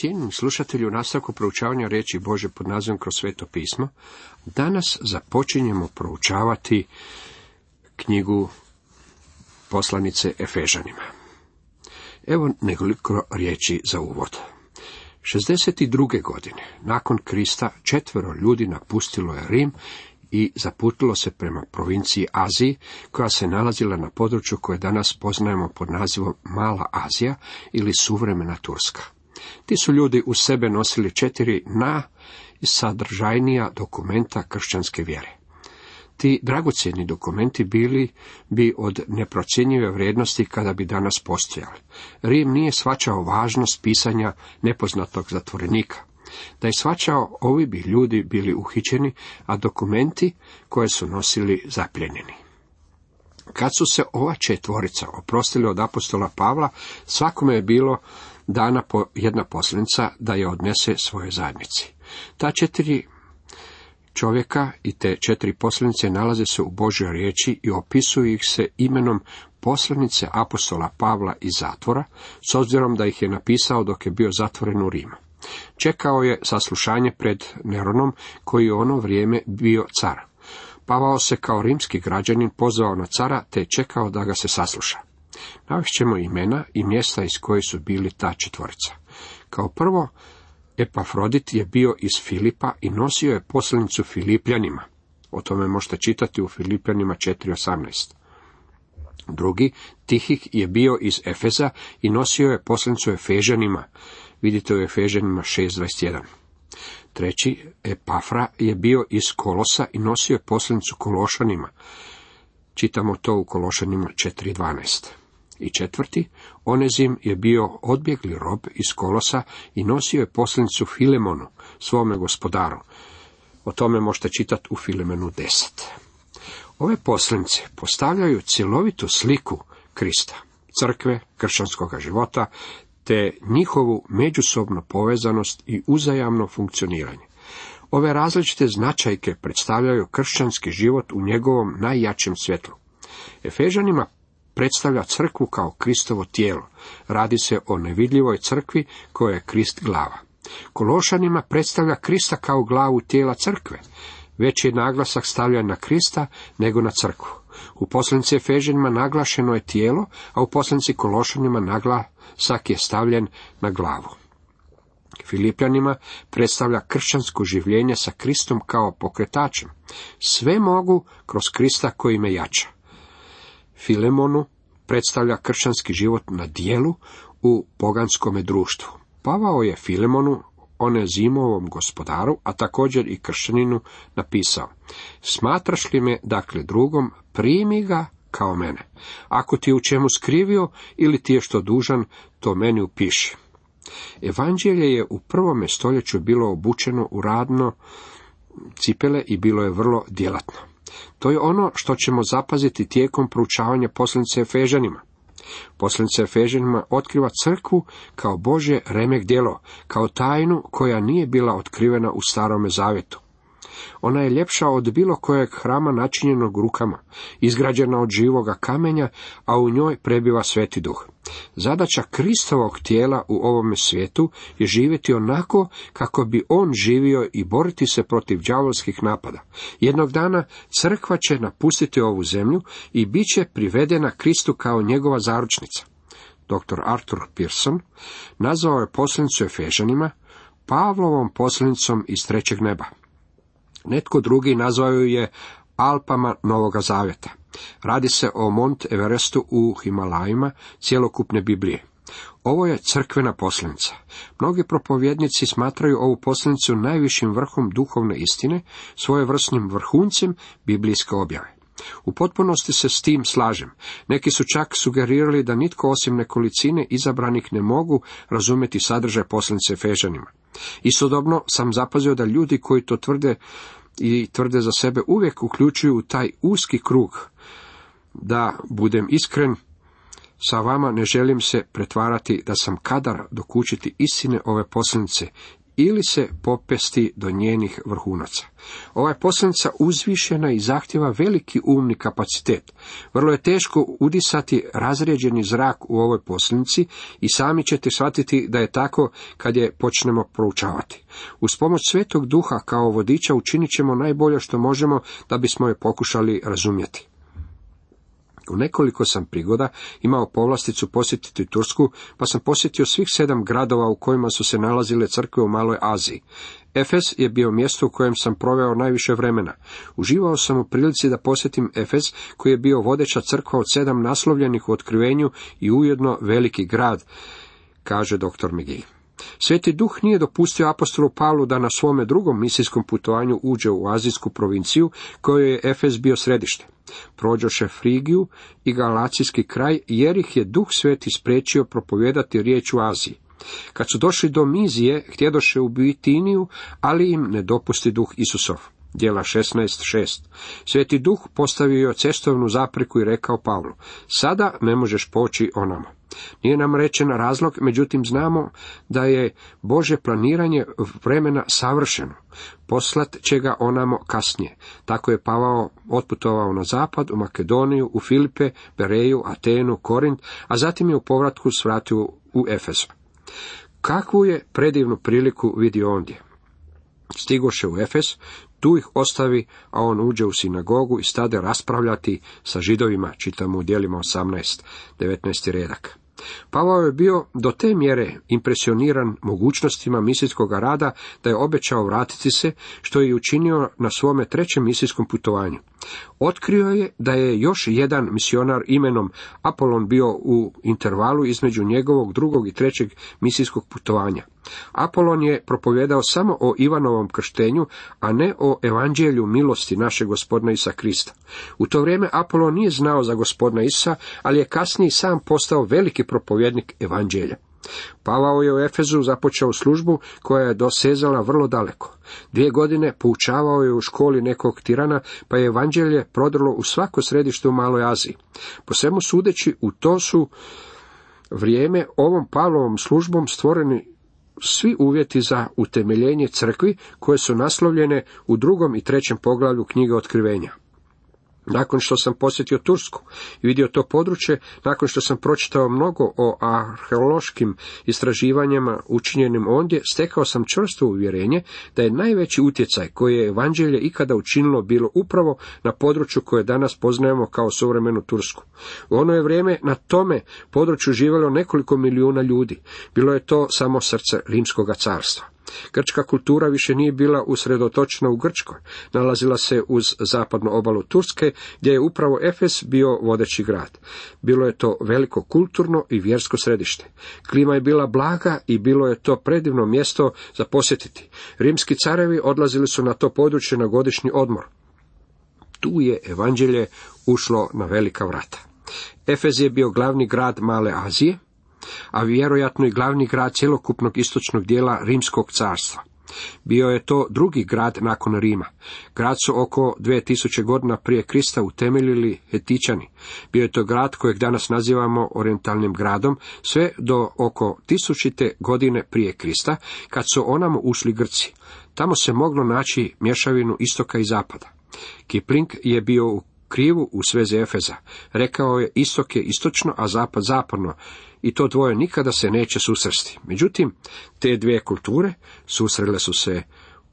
Cijenjeni slušatelji u nastavku proučavanja riječi Bože pod nazivom kroz sveto pismo, danas započinjemo proučavati knjigu poslanice Efežanima. Evo nekoliko riječi za uvod. 62. godine, nakon Krista, četvero ljudi napustilo je Rim i zaputilo se prema provinciji Aziji, koja se nalazila na području koje danas poznajemo pod nazivom Mala Azija ili suvremena Turska. Ti su ljudi u sebe nosili četiri najsadržajnija dokumenta kršćanske vjere. Ti dragocjeni dokumenti bili bi od neprocjenjive vrijednosti kada bi danas postojali. Rim nije svačao važnost pisanja nepoznatog zatvorenika. Da je svačao, ovi bi ljudi bili uhićeni, a dokumenti koje su nosili zapljenjeni. Kad su se ova četvorica oprostili od apostola Pavla, svakome je bilo dana po jedna poslenica da je odnese svoje zajednici. Ta četiri čovjeka i te četiri poslanice nalaze se u Božoj riječi i opisuju ih se imenom poslanice apostola Pavla iz zatvora, s obzirom da ih je napisao dok je bio zatvoren u Rimu. Čekao je saslušanje pred Neronom, koji je ono vrijeme bio car. Pavao se kao rimski građanin pozvao na cara, te čekao da ga se sasluša. Navešćemo imena i mjesta iz koje su bili ta četvorica. Kao prvo, Epafrodit je bio iz Filipa i nosio je poslanicu Filipljanima. O tome možete čitati u Filipljanima 4.18. Drugi, Tihik je bio iz Efeza i nosio je poslanicu Efežanima. Vidite u Efežanima 6.21. Treći, Epafra je bio iz Kolosa i nosio je poslanicu Kološanima. Čitamo to u Kološanima 4.12. I četvrti, Onezim je bio odbjegli rob iz Kolosa i nosio je poslanicu Filemonu, svome gospodaru. O tome možete čitati u Filemenu 10. Ove poslanice postavljaju cjelovitu sliku Krista, crkve, kršćanskog života, te njihovu međusobnu povezanost i uzajamno funkcioniranje. Ove različite značajke predstavljaju kršćanski život u njegovom najjačem svjetlu. Efežanima predstavlja crkvu kao Kristovo tijelo. Radi se o nevidljivoj crkvi koja je Krist glava. Kološanima predstavlja Krista kao glavu tijela crkve. Veći je naglasak stavljan na Krista nego na crkvu. U poslanici Efežanima naglašeno je tijelo, a u poslanici Kološanima naglasak je stavljen na glavu. Filipljanima predstavlja kršćansko življenje sa Kristom kao pokretačem. Sve mogu kroz Krista koji me jača. Filemonu predstavlja kršćanski život na dijelu u poganskome društvu. Pavao je Filemonu, one zimovom gospodaru, a također i kršćaninu, napisao. Smatraš li me, dakle, drugom, primi ga kao mene. Ako ti je u čemu skrivio ili ti je što dužan, to meni upiši. Evanđelje je u prvome stoljeću bilo obučeno u radno cipele i bilo je vrlo djelatno. To je ono što ćemo zapaziti tijekom proučavanja poslanice Efežanima. Poslanica Efežanima otkriva crkvu kao Bože remek djelo, kao tajnu koja nije bila otkrivena u starome zavjetu. Ona je ljepša od bilo kojeg hrama načinjenog rukama, izgrađena od živoga kamenja, a u njoj prebiva sveti duh. Zadaća Kristovog tijela u ovome svijetu je živjeti onako kako bi on živio i boriti se protiv đavolskih napada. Jednog dana crkva će napustiti ovu zemlju i bit će privedena Kristu kao njegova zaručnica. Dr. Arthur Pearson nazvao je poslanicu Efežanima Pavlovom poslanicom iz trećeg neba. Netko drugi nazvao je Alpama Novoga Zavjeta. Radi se o Mont Everestu u Himalajima cjelokupne Biblije. Ovo je crkvena poslanica. Mnogi propovjednici smatraju ovu poslanicu najvišim vrhom duhovne istine, svojevrsnim vrhuncem biblijske objave. U potpunosti se s tim slažem. Neki su čak sugerirali da nitko osim nekolicine izabranih ne mogu razumjeti sadržaj poslanice Fežanima. Istodobno sam zapazio da ljudi koji to tvrde i tvrde za sebe uvijek uključuju u taj uski krug. Da budem iskren, sa vama ne želim se pretvarati da sam kadar dokučiti istine ove poslanice ili se popesti do njenih vrhunaca. Ova je poslanica uzvišena i zahtjeva veliki umni kapacitet. Vrlo je teško udisati razređeni zrak u ovoj poslanici i sami ćete shvatiti da je tako kad je počnemo proučavati. Uz pomoć svetog duha kao vodiča učinit ćemo najbolje što možemo da bismo je pokušali razumjeti. U nekoliko sam prigoda imao povlasticu posjetiti Tursku, pa sam posjetio svih sedam gradova u kojima su se nalazile crkve u Maloj Aziji. Efes je bio mjesto u kojem sam proveo najviše vremena. Uživao sam u prilici da posjetim Efes, koji je bio vodeća crkva od sedam naslovljenih u otkrivenju i ujedno veliki grad, kaže dr. McGee. Sveti duh nije dopustio apostolu Pavlu da na svome drugom misijskom putovanju uđe u azijsku provinciju, kojoj je Efes bio središte. Prođoše Frigiju i Galacijski kraj, jer ih je duh sveti spriječio propovijedati riječ u Aziji. Kad su došli do Mizije, htjedoše u Bitiniju, ali im ne dopusti duh Isusov. Djela 16.6. Sveti duh postavio cestovnu zapreku i rekao Pavlu, sada ne možeš poći onamo. Nije nam rečen razlog, međutim znamo da je Bože planiranje vremena savršeno. Poslat će ga onamo kasnije. Tako je Pavao otputovao na zapad, u Makedoniju, u Filipe, Bereju, Atenu, Korint, a zatim je u povratku svratio u Efes. Kakvu je predivnu priliku vidio ondje? Stigoše u Efes, tu ih ostavi, a on uđe u sinagogu i stade raspravljati sa židovima, čitamo u dijelima 18, 19. redak. Pavao je bio do te mjere impresioniran mogućnostima misijskog rada da je obećao vratiti se, što je i učinio na svome trećem misijskom putovanju. Otkrio je da je još jedan misionar imenom Apolon bio u intervalu između njegovog drugog i trećeg misijskog putovanja. Apolon je propovjedao samo o Ivanovom krštenju, a ne o evanđelju milosti našeg gospodina Isa Krista. U to vrijeme Apolon nije znao za gospodina Isa, ali je kasnije sam postao veliki propovjednik evanđelja. Pavao je u Efezu započeo službu koja je dosezala vrlo daleko. Dvije godine poučavao je u školi nekog tirana, pa je evanđelje prodrlo u svako središte u Maloj Aziji. Po svemu sudeći, u to su vrijeme ovom Pavlovom službom stvoreni svi uvjeti za utemeljenje crkvi koje su naslovljene u drugom i trećem poglavlju knjige otkrivenja. Nakon što sam posjetio Tursku i vidio to područje, nakon što sam pročitao mnogo o arheološkim istraživanjima učinjenim ondje, stekao sam čvrsto uvjerenje da je najveći utjecaj koji je evanđelje ikada učinilo bilo upravo na području koje danas poznajemo kao suvremenu Tursku. U ono je vrijeme na tome području živjelo nekoliko milijuna ljudi. Bilo je to samo srce rimskog carstva. Grčka kultura više nije bila usredotočena u Grčkoj, nalazila se uz zapadnu obalu Turske, gdje je upravo Efes bio vodeći grad. Bilo je to veliko kulturno i vjersko središte. Klima je bila blaga i bilo je to predivno mjesto za posjetiti. Rimski carevi odlazili su na to područje na godišnji odmor. Tu je evanđelje ušlo na velika vrata. Efez je bio glavni grad Male Azije, a vjerojatno i glavni grad cjelokupnog istočnog dijela Rimskog carstva. Bio je to drugi grad nakon Rima. Grad su oko 2000 godina prije Krista utemeljili Hetičani. Bio je to grad kojeg danas nazivamo orientalnim gradom, sve do oko tisućite godine prije Krista, kad su onamo ušli Grci. Tamo se moglo naći mješavinu istoka i zapada. Kipling je bio u krivu u svezi Efeza. Rekao je istok je istočno, a zapad zapadno, i to dvoje nikada se neće susresti. Međutim, te dvije kulture susrele su se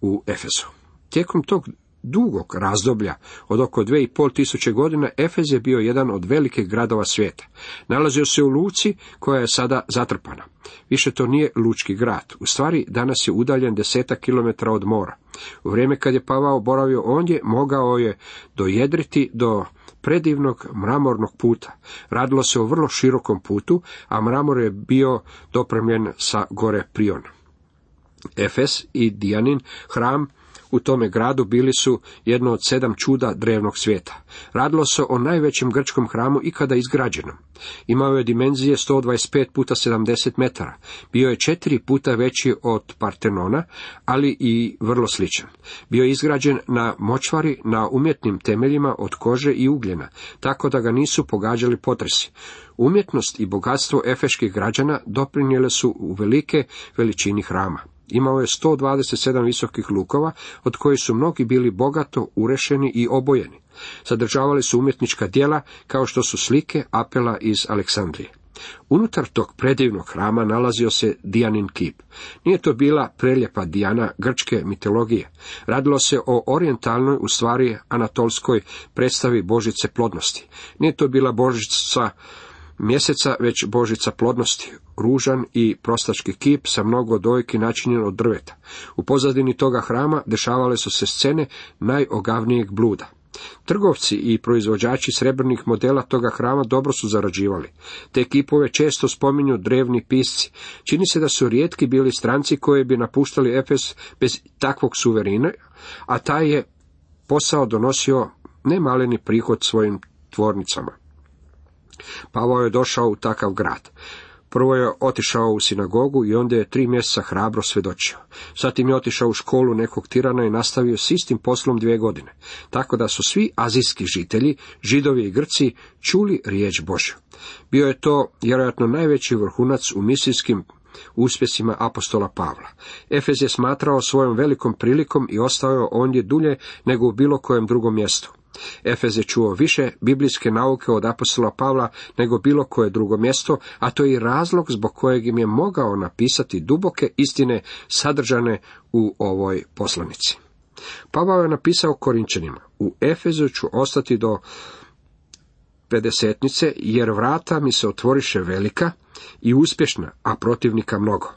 u Efezu. Tijekom tog dugog razdoblja od oko dve i pol tisuće godina Efez je bio jedan od velikih gradova svijeta. Nalazio se u luci koja je sada zatrpana. Više to nije lučki grad. U stvari danas je udaljen desetak kilometara od mora. U vrijeme kad je Pavao boravio ondje, mogao je dojedriti do predivnog mramornog puta. Radilo se o vrlo širokom putu, a mramor je bio dopremljen sa gore Prion. Efes i Dijanin, hram u tome gradu bili su jedno od sedam čuda drevnog svijeta. Radilo se o najvećem grčkom hramu ikada izgrađenom. Imao je dimenzije 125 puta 70 metara. Bio je četiri puta veći od Partenona, ali i vrlo sličan. Bio je izgrađen na močvari na umjetnim temeljima od kože i ugljena, tako da ga nisu pogađali potresi. Umjetnost i bogatstvo efeških građana doprinijele su u velike veličini hrama. Imao je 127 visokih lukova, od kojih su mnogi bili bogato urešeni i obojeni. Sadržavali su umjetnička djela, kao što su slike apela iz Aleksandrije. Unutar tog predivnog hrama nalazio se Dijanin kip. Nije to bila preljepa Dijana grčke mitologije. Radilo se o orijentalnoj, u stvari anatolskoj predstavi Božice plodnosti. Nije to bila Božica mjeseca, već Božica plodnosti, ružan i prostački kip sa mnogo dojki načinjen od drveta. U pozadini toga hrama dešavale su se scene najogavnijeg bluda. Trgovci i proizvođači srebrnih modela toga hrama dobro su zarađivali. Te kipove često spominju drevni pisci. Čini se da su rijetki bili stranci koji bi napuštali Efes bez takvog suverina, a taj je posao donosio nemaleni prihod svojim tvornicama. Pavao je došao u takav grad. Prvo je otišao u sinagogu i onda je tri mjeseca hrabro svjedočio. Zatim je otišao u školu nekog tirana i nastavio s istim poslom dvije godine. Tako da su svi azijski žitelji, židovi i grci, čuli riječ Božju. Bio je to vjerojatno najveći vrhunac u misijskim uspjesima apostola Pavla. Efez je smatrao svojom velikom prilikom i ostao je ondje dulje nego u bilo kojem drugom mjestu. Efez je čuo više biblijske nauke od apostola Pavla nego bilo koje drugo mjesto, a to je i razlog zbog kojeg im je mogao napisati duboke istine sadržane u ovoj poslanici. Pavao je napisao Korinčanima, u Efezu ću ostati do pedesetnice, jer vrata mi se otvoriše velika i uspješna, a protivnika mnogo.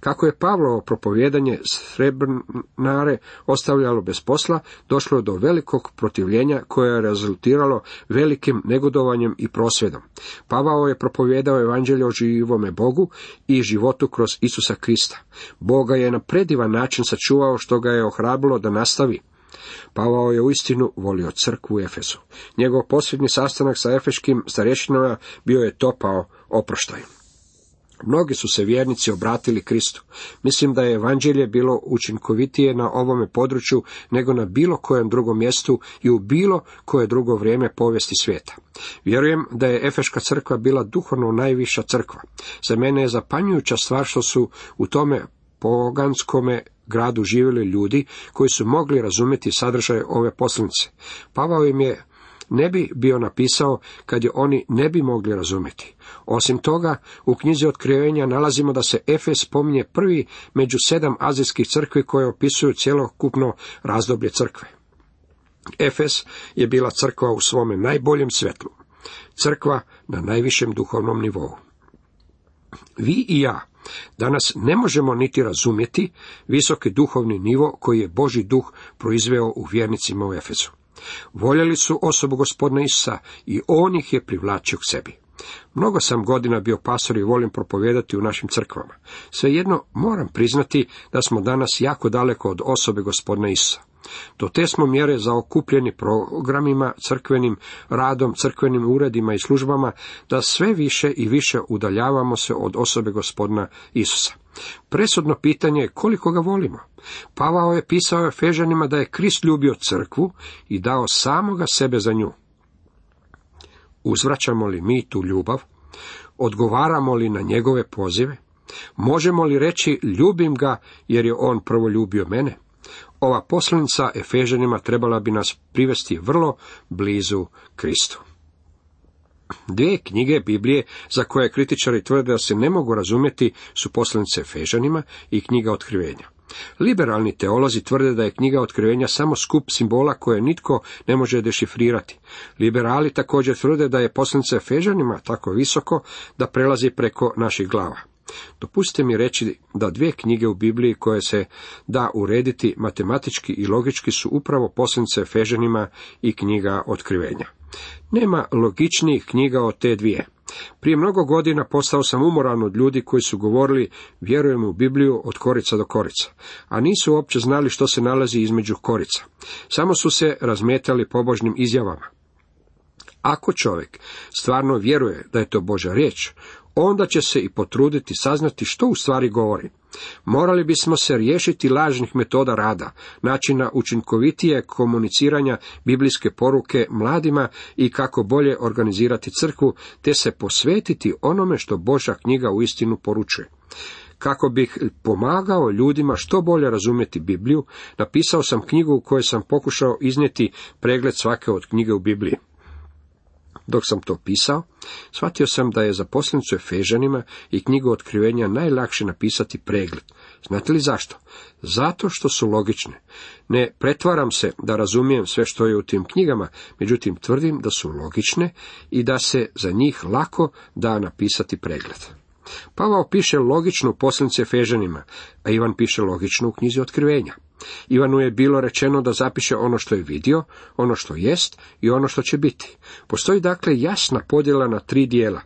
Kako je Pavlovo propovjedanje srebrnare ostavljalo bez posla, došlo je do velikog protivljenja koje je rezultiralo velikim negodovanjem i prosvjedom. Pavao je propovjedao evanđelje o živome Bogu i životu kroz Isusa Krista. Boga je na predivan način sačuvao što ga je ohrabrilo da nastavi. Pavao je uistinu volio crkvu u Efesu. Njegov posljednji sastanak sa efeškim starješinama bio je topao oproštaj. Mnogi su se vjernici obratili Kristu. Mislim da je evanđelje bilo učinkovitije na ovome području nego na bilo kojem drugom mjestu i u bilo koje drugo vrijeme povijesti svijeta. Vjerujem da je Efeška crkva bila duhovno najviša crkva. Za mene je zapanjujuća stvar što su u tome poganskome gradu živjeli ljudi koji su mogli razumjeti sadržaj ove poslanice. Pavao im je ne bi bio napisao kad je oni ne bi mogli razumjeti. Osim toga, u knjizi otkrivenja nalazimo da se Efes spominje prvi među sedam azijskih crkvi koje opisuju cjelokupno razdoblje crkve. Efes je bila crkva u svome najboljem svjetlu. Crkva na najvišem duhovnom nivou. Vi i ja danas ne možemo niti razumjeti visoki duhovni nivo koji je Boži duh proizveo u vjernicima u Efesu. Voljeli su osobu gospodina Isusa i on ih je privlačio k sebi. Mnogo sam godina bio pastor i volim propovijedati u našim crkvama. Svejedno moram priznati da smo danas jako daleko od osobe gospodina Isusa. Do te smo mjere zaokupljeni programima, crkvenim radom, crkvenim uredima i službama, da sve više i više udaljavamo se od osobe gospodina Isusa. Presudno pitanje je koliko ga volimo. Pavao je pisao Efežanima da je Krist ljubio crkvu i dao samoga sebe za nju. Uzvraćamo li mi tu ljubav? Odgovaramo li na njegove pozive? Možemo li reći ljubim ga jer je on prvo ljubio mene? Ova poslanica Efežanima trebala bi nas privesti vrlo blizu Kristu. Dvije knjige Biblije za koje kritičari tvrde da se ne mogu razumjeti su poslanice Efežanima i knjiga otkrivenja. Liberalni teolozi tvrde da je knjiga otkrivenja samo skup simbola koje nitko ne može dešifrirati. Liberali također tvrde da je poslanica Efežanima tako visoko da prelazi preko naših glava. Dopustite mi reći da dvije knjige u Bibliji koje se da urediti matematički i logički su upravo poslanice Efežanima i knjiga otkrivenja. Nema logičnijih knjiga od te dvije. Prije mnogo godina postao sam umoran od ljudi koji su govorili vjerujem u Bibliju od korica do korica, a nisu uopće znali što se nalazi između korica. Samo su se razmetali pobožnim izjavama. Ako čovjek stvarno vjeruje da je to Božja riječ, onda će se i potruditi saznati što u stvari govori. Morali bismo se riješiti lažnih metoda rada, načina učinkovitije komuniciranja biblijske poruke mladima i kako bolje organizirati crkvu, te se posvetiti onome što Božja knjiga uistinu poručuje. Kako bih pomagao ljudima što bolje razumjeti Bibliju, napisao sam knjigu u kojoj sam pokušao iznijeti pregled svake od knjige u Bibliji. Dok sam to pisao, shvatio sam da je za poslanicu Efežanima i knjigu otkrivenja najlakše napisati pregled. Znate li zašto? Zato što su logične. Ne pretvaram se da razumijem sve što je u tim knjigama, međutim tvrdim da su logične i da se za njih lako da napisati pregled. Pavao piše logično u poslanici Efežanima, a Ivan piše logično u knjizi otkrivenja. Ivanu je bilo rečeno da zapiše ono što je vidio, ono što jest i ono što će biti. Postoji dakle jasna podjela na tri dijela.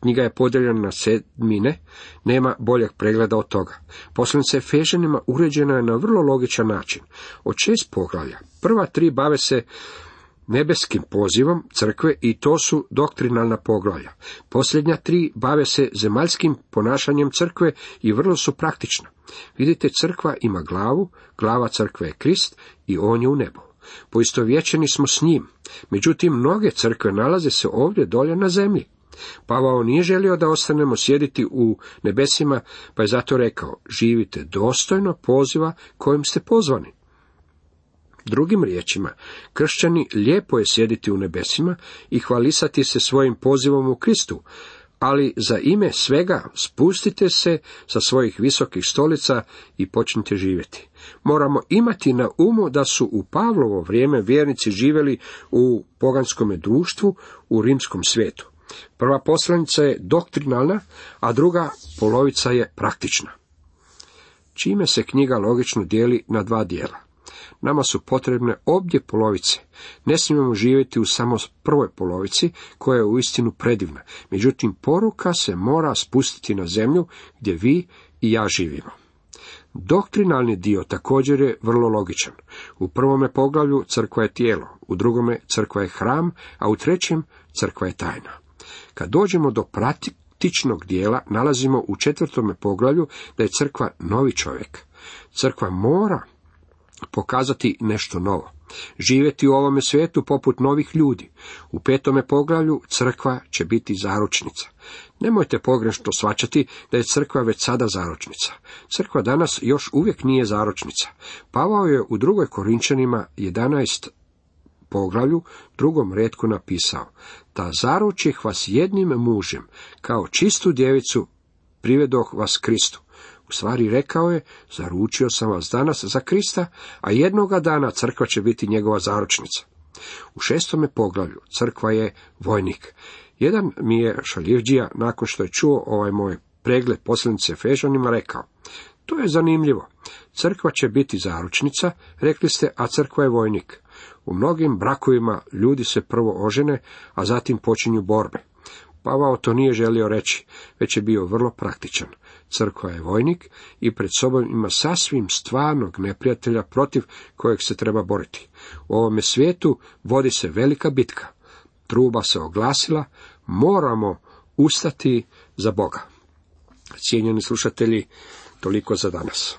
Knjiga je podijeljena na sedmine, nema boljeg pregleda od toga. Poslanica Efežanima uređena je na vrlo logičan način. Od šest poglavlja, prva tri bave se nebeskim pozivom crkve i to su doktrinalna poglavlja. Posljednja tri bave se zemaljskim ponašanjem crkve i vrlo su praktična. Vidite, crkva ima glavu, glava crkve je Krist i on je u nebu. Poistovjećeni smo s njim, međutim mnoge crkve nalaze se ovdje dolje na zemlji. Pavao nije želio da ostanemo sjediti u nebesima, pa je zato rekao, živite dostojno poziva kojim ste pozvani. Drugim riječima, kršćani lijepo je sjediti u nebesima i hvalisati se svojim pozivom u Kristu, ali za ime svega spustite se sa svojih visokih stolica i počnite živjeti. Moramo imati na umu da su u Pavlovo vrijeme vjernici živjeli u poganskom društvu u rimskom svijetu. Prva poslanica je doktrinalna, a druga polovica je praktična. Čime se knjiga logično dijeli na dva dijela? Nama su potrebne obje polovice. Ne smijemo živjeti u samo prvoj polovici, koja je uistinu predivna. Međutim, poruka se mora spustiti na zemlju gdje vi i ja živimo. Doktrinalni dio također je vrlo logičan. U prvome poglavlju crkva je tijelo, u drugome crkva je hram, a u trećem crkva je tajna. Kad dođemo do praktičnog dijela, nalazimo u četvrtome poglavlju da je crkva novi čovjek. Crkva mora pokazati nešto novo. Živjeti u ovome svijetu poput novih ljudi. U petome poglavlju crkva će biti zaručnica. Nemojte pogrešno svačati da je crkva već sada zaručnica. Crkva danas još uvijek nije zaručnica. Pavao je u drugoj Korinčanima 11 poglavlju drugom redku napisao, da zaručih vas jednim mužem, kao čistu djevicu privedoh vas Kristu. U stvari rekao je, zaručio sam vas danas za Krista, a jednoga dana crkva će biti njegova zaručnica. U šestome poglavlju crkva je vojnik. Jedan mi je šaljivđija, nakon što je čuo ovaj moj pregled posljednice Fežanima, rekao, to je zanimljivo. Crkva će biti zaručnica, rekli ste, a crkva je vojnik. U mnogim brakovima ljudi se prvo ožene, a zatim počinju borbe. Pavao to nije želio reći, već je bio vrlo praktičan. Crkva je vojnik i pred sobom ima sasvim stvarnog neprijatelja protiv kojeg se treba boriti. U ovome svijetu vodi se velika bitka. Truba se oglasila, moramo ustati za Boga. Cijenjeni slušatelji, toliko za danas.